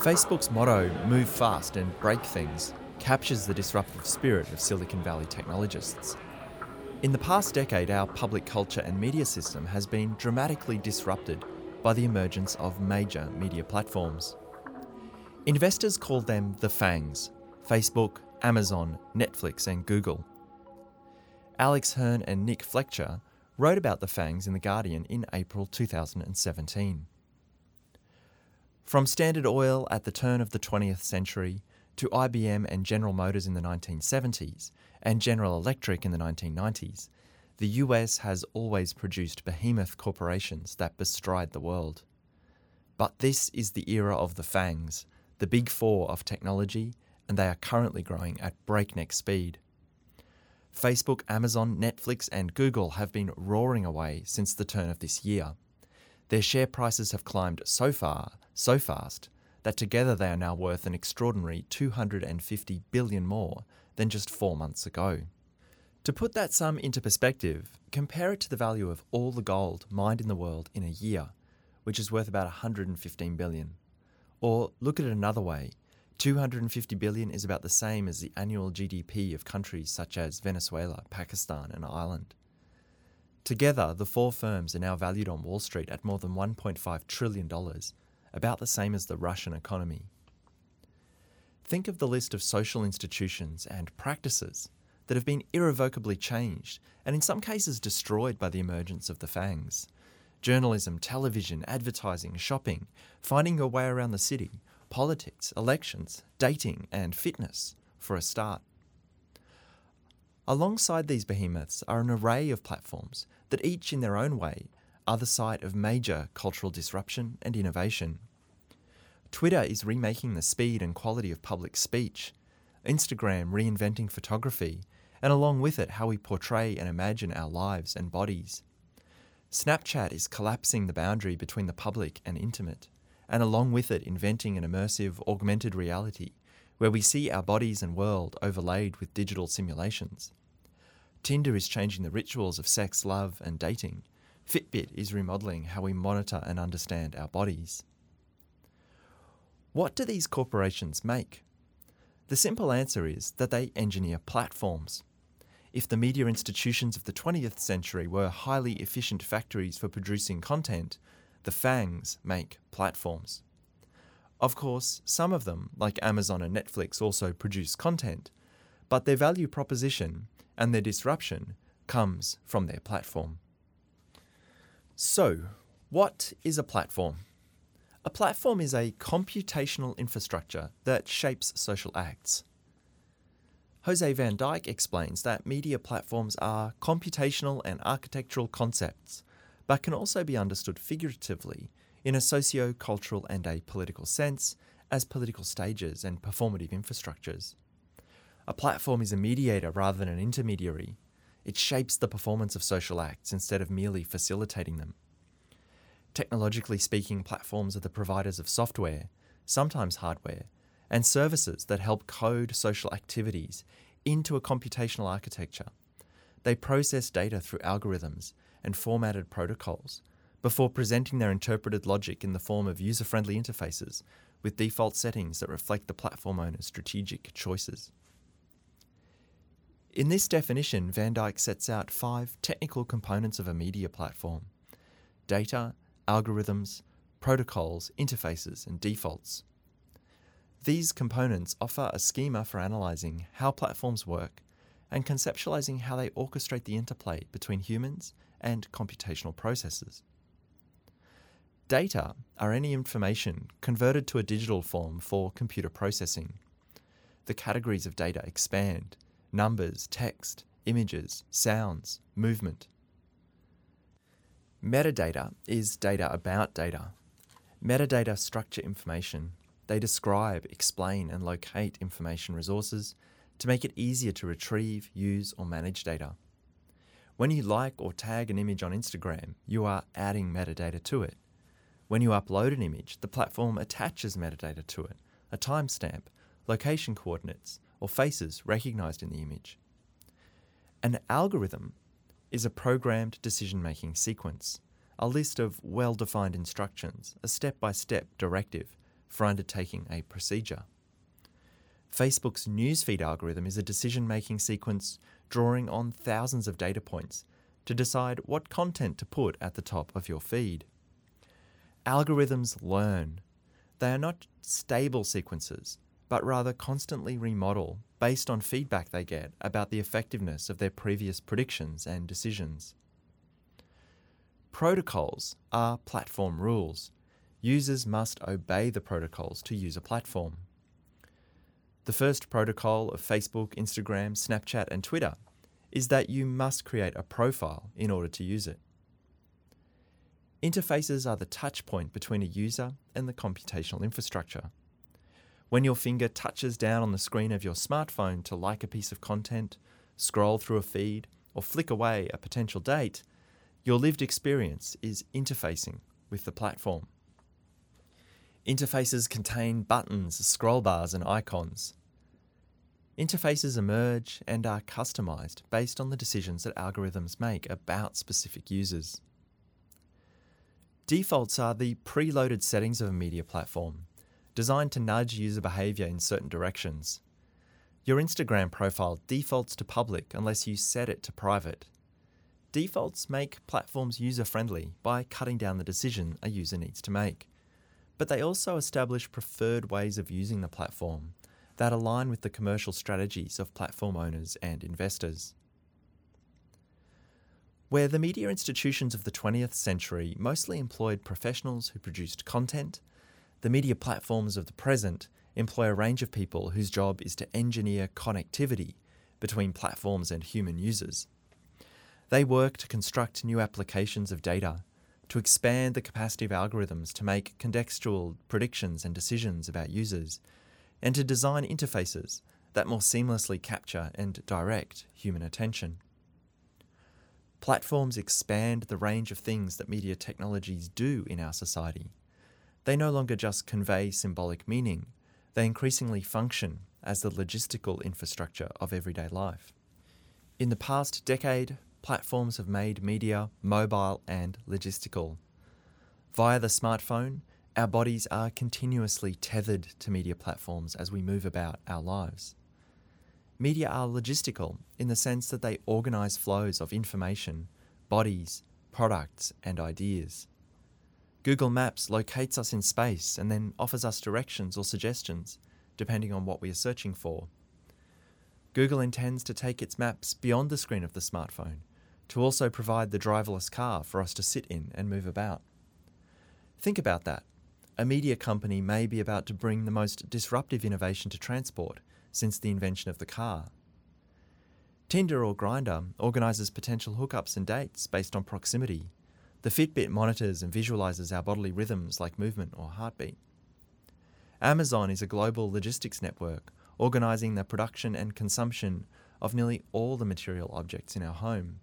Facebook's motto, move fast and break things, captures the disruptive spirit of Silicon Valley technologists. In the past decade, our public culture and media system has been dramatically disrupted by the emergence of major media platforms. Investors call them the FANGs Facebook, Amazon, Netflix, and Google. Alex Hern and Nick Fletcher wrote about the FANGs in The Guardian in April 2017. From Standard Oil at the turn of the 20th century to IBM and General Motors in the 1970s and General Electric in the 1990s, the US has always produced behemoth corporations that bestride the world. But this is the era of the FANGs, the big four of technology, and they are currently growing at breakneck speed. Facebook, Amazon, Netflix, and Google have been roaring away since the turn of this year. Their share prices have climbed so far, so fast, that together they are now worth an extraordinary 250 billion more than just four months ago. To put that sum into perspective, compare it to the value of all the gold mined in the world in a year, which is worth about 115 billion. Or look at it another way 250 billion is about the same as the annual GDP of countries such as Venezuela, Pakistan, and Ireland. Together, the four firms are now valued on Wall Street at more than $1.5 trillion, about the same as the Russian economy. Think of the list of social institutions and practices that have been irrevocably changed and in some cases destroyed by the emergence of the FANGs. Journalism, television, advertising, shopping, finding your way around the city, politics, elections, dating, and fitness, for a start. Alongside these behemoths are an array of platforms that each in their own way are the site of major cultural disruption and innovation. Twitter is remaking the speed and quality of public speech, Instagram reinventing photography, and along with it, how we portray and imagine our lives and bodies. Snapchat is collapsing the boundary between the public and intimate and along with it, inventing an immersive, augmented reality where we see our bodies and world overlaid with digital simulations. Tinder is changing the rituals of sex, love, and dating. Fitbit is remodeling how we monitor and understand our bodies. What do these corporations make? The simple answer is that they engineer platforms. If the media institutions of the 20th century were highly efficient factories for producing content, the FANGs make platforms. Of course, some of them, like Amazon and Netflix, also produce content, but their value proposition and their disruption comes from their platform. So, what is a platform? A platform is a computational infrastructure that shapes social acts. Jose Van Dijck explains that media platforms are computational and architectural concepts but can also be understood figuratively in a socio cultural and a political sense as political stages and performative infrastructures. A platform is a mediator rather than an intermediary. It shapes the performance of social acts instead of merely facilitating them. Technologically speaking, platforms are the providers of software, sometimes hardware, and services that help code social activities into a computational architecture. They process data through algorithms and formatted protocols before presenting their interpreted logic in the form of user friendly interfaces with default settings that reflect the platform owner's strategic choices. In this definition, Van Dijck sets out five technical components of a media platform data, algorithms, protocols, interfaces, and defaults. These components offer a schema for analysing how platforms work and conceptualising how they orchestrate the interplay between humans and computational processes. Data are any information converted to a digital form for computer processing. The categories of data expand numbers, text, images, sounds, movement. Metadata is data about data. Metadata structure information. They describe, explain, and locate information resources to make it easier to retrieve, use, or manage data. When you like or tag an image on Instagram, you are adding metadata to it. When you upload an image, the platform attaches metadata to it a timestamp, location coordinates, or faces recognized in the image. An algorithm is a programmed decision making sequence, a list of well defined instructions, a step by step directive for undertaking a procedure. Facebook's newsfeed algorithm is a decision making sequence drawing on thousands of data points to decide what content to put at the top of your feed. Algorithms learn. They are not stable sequences, but rather constantly remodel based on feedback they get about the effectiveness of their previous predictions and decisions. Protocols are platform rules. Users must obey the protocols to use a platform. The first protocol of Facebook, Instagram, Snapchat, and Twitter is that you must create a profile in order to use it. Interfaces are the touch point between a user and the computational infrastructure. When your finger touches down on the screen of your smartphone to like a piece of content, scroll through a feed, or flick away a potential date, your lived experience is interfacing with the platform. Interfaces contain buttons, scroll bars, and icons. Interfaces emerge and are customized based on the decisions that algorithms make about specific users. Defaults are the preloaded settings of a media platform, designed to nudge user behavior in certain directions. Your Instagram profile defaults to public unless you set it to private. Defaults make platforms user friendly by cutting down the decision a user needs to make. But they also establish preferred ways of using the platform that align with the commercial strategies of platform owners and investors. Where the media institutions of the 20th century mostly employed professionals who produced content, the media platforms of the present employ a range of people whose job is to engineer connectivity between platforms and human users. They work to construct new applications of data, to expand the capacity of algorithms to make contextual predictions and decisions about users, and to design interfaces that more seamlessly capture and direct human attention. Platforms expand the range of things that media technologies do in our society. They no longer just convey symbolic meaning, they increasingly function as the logistical infrastructure of everyday life. In the past decade, platforms have made media mobile and logistical. Via the smartphone, our bodies are continuously tethered to media platforms as we move about our lives. Media are logistical in the sense that they organise flows of information, bodies, products, and ideas. Google Maps locates us in space and then offers us directions or suggestions depending on what we are searching for. Google intends to take its maps beyond the screen of the smartphone to also provide the driverless car for us to sit in and move about. Think about that. A media company may be about to bring the most disruptive innovation to transport since the invention of the car. Tinder or Grindr organises potential hookups and dates based on proximity. The Fitbit monitors and visualises our bodily rhythms like movement or heartbeat. Amazon is a global logistics network organising the production and consumption of nearly all the material objects in our home.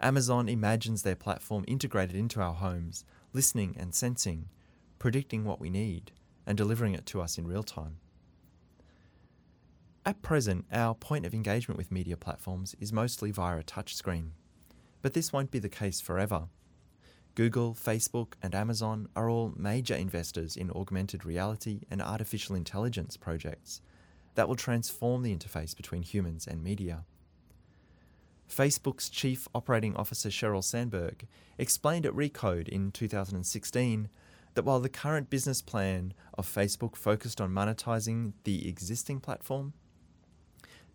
Amazon imagines their platform integrated into our homes, listening and sensing, predicting what we need, and delivering it to us in real time. At present, our point of engagement with media platforms is mostly via a touchscreen. But this won't be the case forever. Google, Facebook, and Amazon are all major investors in augmented reality and artificial intelligence projects that will transform the interface between humans and media. Facebook's Chief Operating Officer Sheryl Sandberg explained at Recode in 2016 that while the current business plan of Facebook focused on monetizing the existing platform,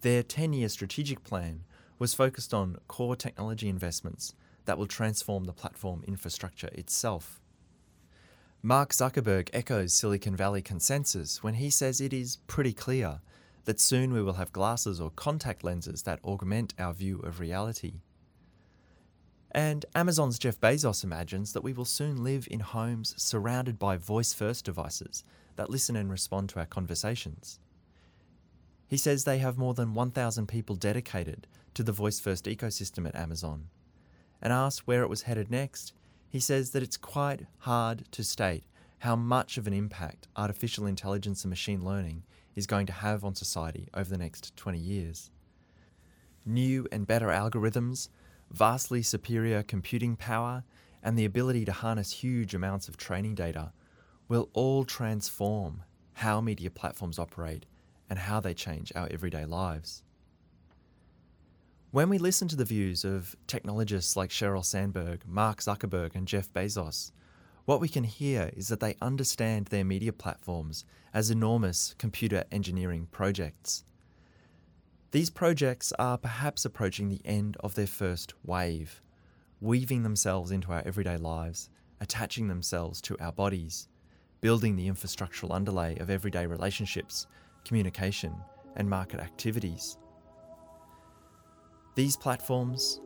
their 10 year strategic plan was focused on core technology investments that will transform the platform infrastructure itself. Mark Zuckerberg echoes Silicon Valley consensus when he says it is pretty clear that soon we will have glasses or contact lenses that augment our view of reality. And Amazon's Jeff Bezos imagines that we will soon live in homes surrounded by voice first devices that listen and respond to our conversations. He says they have more than 1,000 people dedicated to the voice first ecosystem at Amazon. And asked where it was headed next, he says that it's quite hard to state how much of an impact artificial intelligence and machine learning is going to have on society over the next 20 years. New and better algorithms, vastly superior computing power, and the ability to harness huge amounts of training data will all transform how media platforms operate and how they change our everyday lives. When we listen to the views of technologists like Sheryl Sandberg, Mark Zuckerberg, and Jeff Bezos, what we can hear is that they understand their media platforms as enormous computer engineering projects. These projects are perhaps approaching the end of their first wave, weaving themselves into our everyday lives, attaching themselves to our bodies, building the infrastructural underlay of everyday relationships, communication, and market activities. These platforms,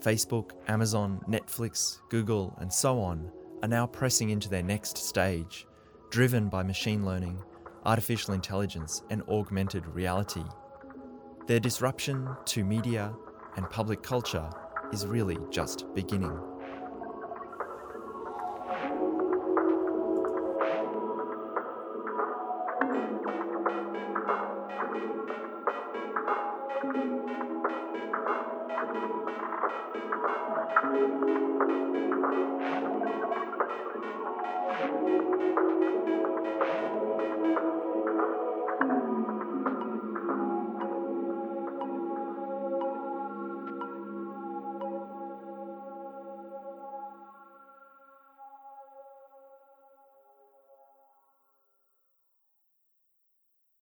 Facebook, Amazon, Netflix, Google, and so on, are now pressing into their next stage, driven by machine learning, artificial intelligence, and augmented reality. Their disruption to media and public culture is really just beginning.